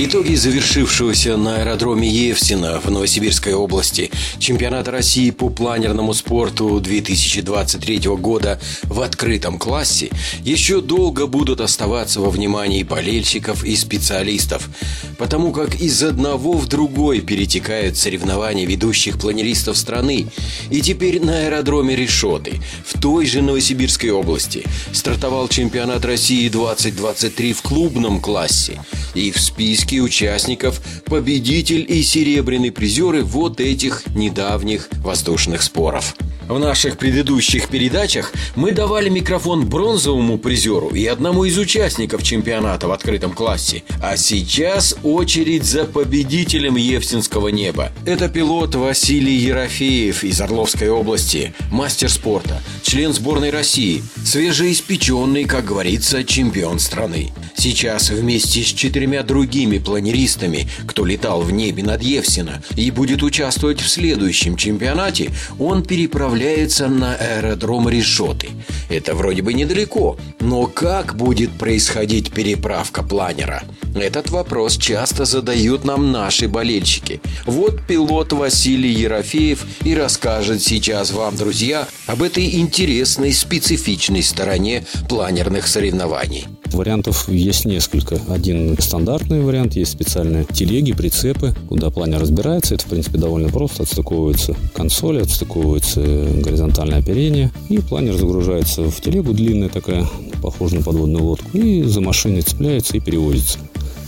Итоги завершившегося на аэродроме Евсина в Новосибирской области чемпионата России по планерному спорту 2023 года в открытом классе еще долго будут оставаться во внимании болельщиков и специалистов, потому как из одного в другой перетекают соревнования ведущих планеристов страны. И теперь на аэродроме Решоты в той же Новосибирской области стартовал чемпионат России 2023 в клубном классе и в списке списке участников победитель и серебряный призеры вот этих недавних воздушных споров. В наших предыдущих передачах мы давали микрофон бронзовому призеру и одному из участников чемпионата в открытом классе. А сейчас очередь за победителем Евсинского неба. Это пилот Василий Ерофеев из Орловской области, мастер спорта, член сборной России, свежеиспеченный, как говорится, чемпион страны. Сейчас вместе с четырьмя другими планеристами, кто летал в небе над Евсина и будет участвовать в следующем чемпионате, он переправляется отправляется на аэродром Решоты. Это вроде бы недалеко, но как будет происходить переправка планера? Этот вопрос часто задают нам наши болельщики. Вот пилот Василий Ерофеев и расскажет сейчас вам, друзья, об этой интересной специфичной стороне планерных соревнований. Вариантов есть несколько. Один стандартный вариант, есть специальные телеги, прицепы, куда планер разбирается. Это, в принципе, довольно просто. Отстыковываются консоли, отстыковывается горизонтальное оперение. И планер загружается в телегу, длинная такая, похожая на подводную лодку. И за машиной цепляется и перевозится.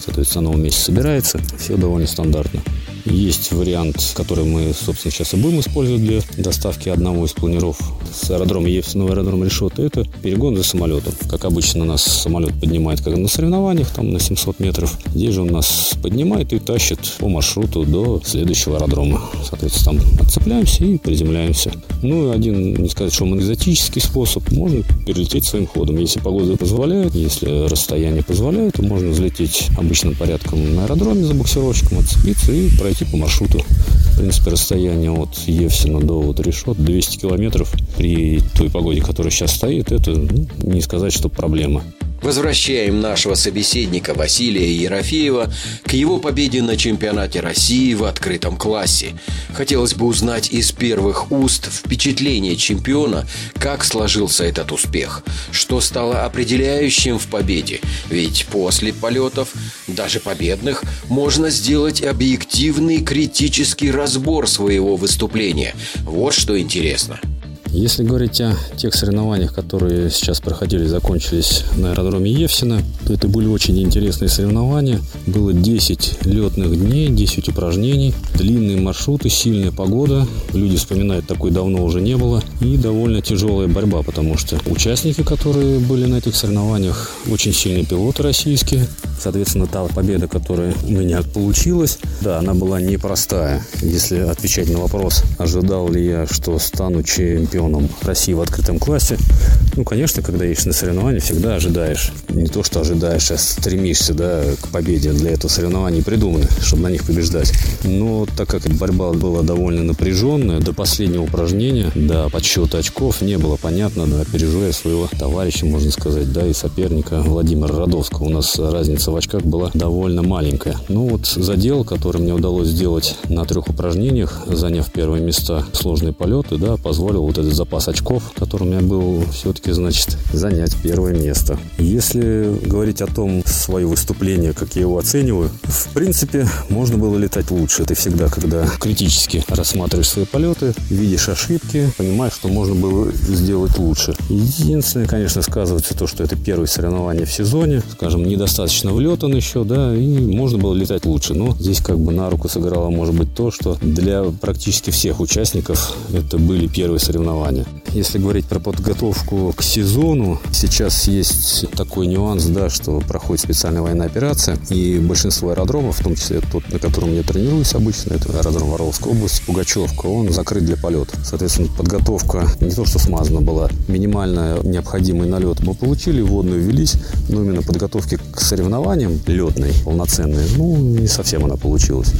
Соответственно, на новом месте собирается. Все довольно стандартно. Есть вариант, который мы, собственно, сейчас и будем использовать для доставки одного из планеров с аэродрома Евсина в аэродром Решота. Это перегон за самолетом. Как обычно, нас самолет поднимает, как на соревнованиях, там на 700 метров. Здесь же он нас поднимает и тащит по маршруту до следующего аэродрома. Соответственно, там отцепляемся и приземляемся. Ну и один, не сказать, что он экзотический способ, можно перелететь своим ходом. Если погода позволяет, если расстояние позволяет, то можно взлететь обычным порядком на аэродроме за буксировщиком, отцепиться и пройти пройти по маршруту. В принципе, расстояние от Евсина до вот Решот 200 километров при той погоде, которая сейчас стоит, это ну, не сказать, что проблема. Возвращаем нашего собеседника Василия Ерофеева к его победе на чемпионате России в открытом классе. Хотелось бы узнать из первых уст впечатление чемпиона, как сложился этот успех, что стало определяющим в победе, ведь после полетов, даже победных, можно сделать объективный критический разбор своего выступления. Вот что интересно. Если говорить о тех соревнованиях, которые сейчас проходили и закончились на аэродроме Евсина, то это были очень интересные соревнования. Было 10 летных дней, 10 упражнений, длинные маршруты, сильная погода. Люди вспоминают, такой давно уже не было. И довольно тяжелая борьба, потому что участники, которые были на этих соревнованиях, очень сильные пилоты российские. Соответственно, та победа, которая у меня получилась, да, она была непростая. Если отвечать на вопрос, ожидал ли я, что стану чемпионом России в открытом классе. Ну, конечно, когда едешь на соревнования, всегда ожидаешь. Не то, что ожидаешь, а стремишься да, к победе. Для этого соревнования придуманы, чтобы на них побеждать. Но так как борьба была довольно напряженная, до последнего упражнения, до подсчета очков не было понятно, да, опережая своего товарища, можно сказать, да, и соперника Владимира Родовского. У нас разница в очках была довольно маленькая. Ну вот задел, который мне удалось сделать на трех упражнениях, заняв первые места сложные полеты, да, позволил вот этот запас очков, который у меня был, все-таки, значит, занять первое место. Если говорить о том, свое выступление, как я его оцениваю, в принципе, можно было летать лучше. Ты всегда, когда критически рассматриваешь свои полеты, видишь ошибки, понимаешь, что можно было сделать лучше. Единственное, конечно, сказывается то, что это первое соревнование в сезоне, скажем, недостаточно влетан еще, да, и можно было летать лучше. Но здесь как бы на руку сыграло, может быть, то, что для практически всех участников это были первые соревнования. Если говорить про подготовку к сезону, сейчас есть такой нюанс, да, что проходит специальная военная операция, и большинство аэродромов, в том числе тот, на котором я тренируюсь обычно, это аэродром Воровской области, Пугачевка, он закрыт для полета. Соответственно, подготовка не то, что смазана была, минимально необходимый налет мы получили, водную велись, но именно подготовки к соревнованиям летной, полноценной, ну, не совсем она получилась.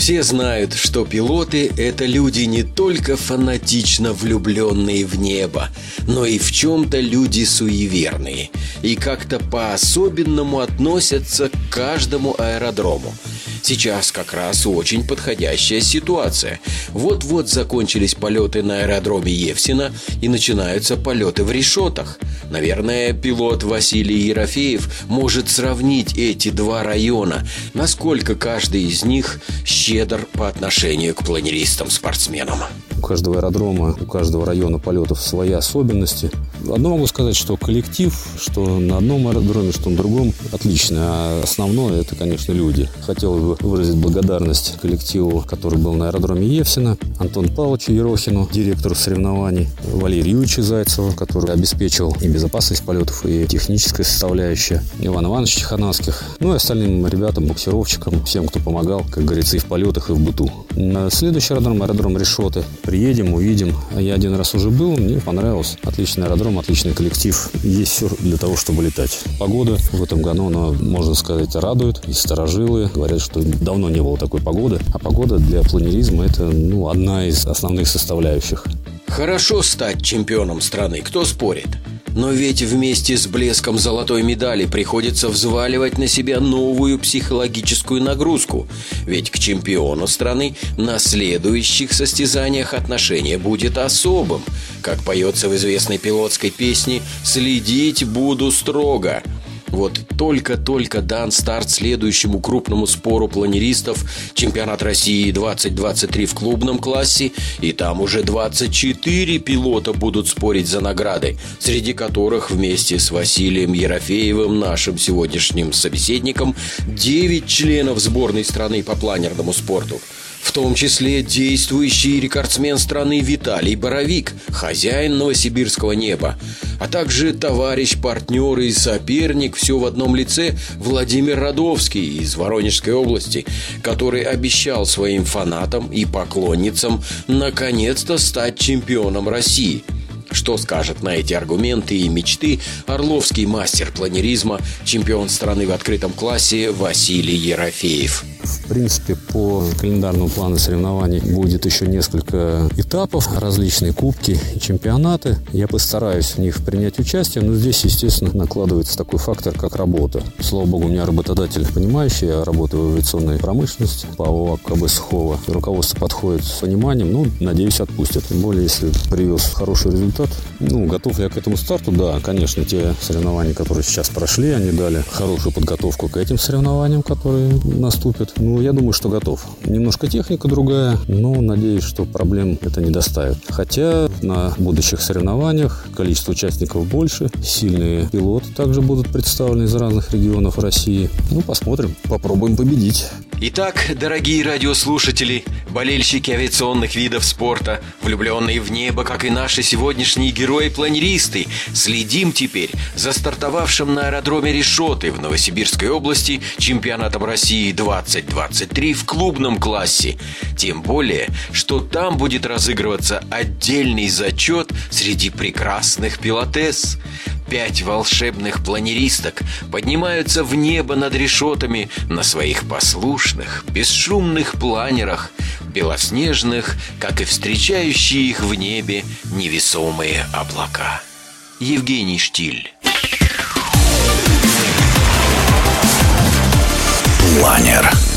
Все знают, что пилоты – это люди не только фанатично влюбленные в небо, но и в чем-то люди суеверные и как-то по-особенному относятся к каждому аэродрому – Сейчас как раз очень подходящая ситуация. Вот-вот закончились полеты на аэродроме Евсина и начинаются полеты в решетах. Наверное, пилот Василий Ерофеев может сравнить эти два района, насколько каждый из них щедр по отношению к планеристам-спортсменам. У каждого аэродрома, у каждого района полетов свои особенности. Одно могу сказать, что коллектив, что на одном аэродроме, что на другом, отлично. А основное это, конечно, люди. Хотел бы выразить благодарность коллективу, который был на аэродроме Евсина, Антон Павловичу Ерохину, директору соревнований, Валерию Юрьевичу Зайцеву, который обеспечил и безопасность полетов, и техническая составляющая, Иван Иванович Тихановских, ну и остальным ребятам, буксировщикам, всем, кто помогал, как говорится, и в полетах, и в быту. На следующий аэродром, аэродром Решоты. Приедем, увидим. Я один раз уже был, мне понравилось. Отличный аэродром, отличный коллектив. Есть все для того, чтобы летать. Погода в этом году, она, можно сказать, радует. И старожилы говорят, что давно не было такой погоды. А погода для планеризма – это ну, одна из основных составляющих. Хорошо стать чемпионом страны, кто спорит? Но ведь вместе с блеском золотой медали приходится взваливать на себя новую психологическую нагрузку. Ведь к чемпиону страны на следующих состязаниях отношение будет особым. Как поется в известной пилотской песне «Следить буду строго», вот только-только дан старт следующему крупному спору планеристов. Чемпионат России 2023 в клубном классе, и там уже 24 пилота будут спорить за награды, среди которых вместе с Василием Ерофеевым, нашим сегодняшним собеседником, 9 членов сборной страны по планерному спорту в том числе действующий рекордсмен страны Виталий Боровик, хозяин новосибирского неба, а также товарищ, партнер и соперник все в одном лице Владимир Радовский из Воронежской области, который обещал своим фанатам и поклонницам наконец-то стать чемпионом России – что скажет на эти аргументы и мечты орловский мастер планеризма, чемпион страны в открытом классе Василий Ерофеев? В принципе, по календарному плану соревнований будет еще несколько этапов, различные кубки чемпионаты. Я постараюсь в них принять участие, но здесь, естественно, накладывается такой фактор, как работа. Слава богу, у меня работодатель понимающий, я работаю в авиационной промышленности по ОАО КБ Сухого. Руководство подходит с пониманием, ну, надеюсь, отпустят. Тем более, если привез хороший результат, ну, готов я к этому старту, да, конечно, те соревнования, которые сейчас прошли, они дали хорошую подготовку к этим соревнованиям, которые наступят. Ну, я думаю, что готов. Немножко техника другая, но надеюсь, что проблем это не доставит. Хотя на будущих соревнованиях количество участников больше, сильные пилоты также будут представлены из разных регионов России. Ну, посмотрим, попробуем победить. Итак, дорогие радиослушатели, болельщики авиационных видов спорта, влюбленные в небо, как и наши сегодняшние герои-планеристы, следим теперь за стартовавшим на аэродроме Решоты в Новосибирской области чемпионатом России 2023 в клубном классе. Тем более, что там будет разыгрываться отдельный зачет среди прекрасных пилотесс. Пять волшебных планеристок поднимаются в небо над решетами на своих послушных, бесшумных планерах, белоснежных, как и встречающие их в небе невесомые облака. Евгений Штиль Планер.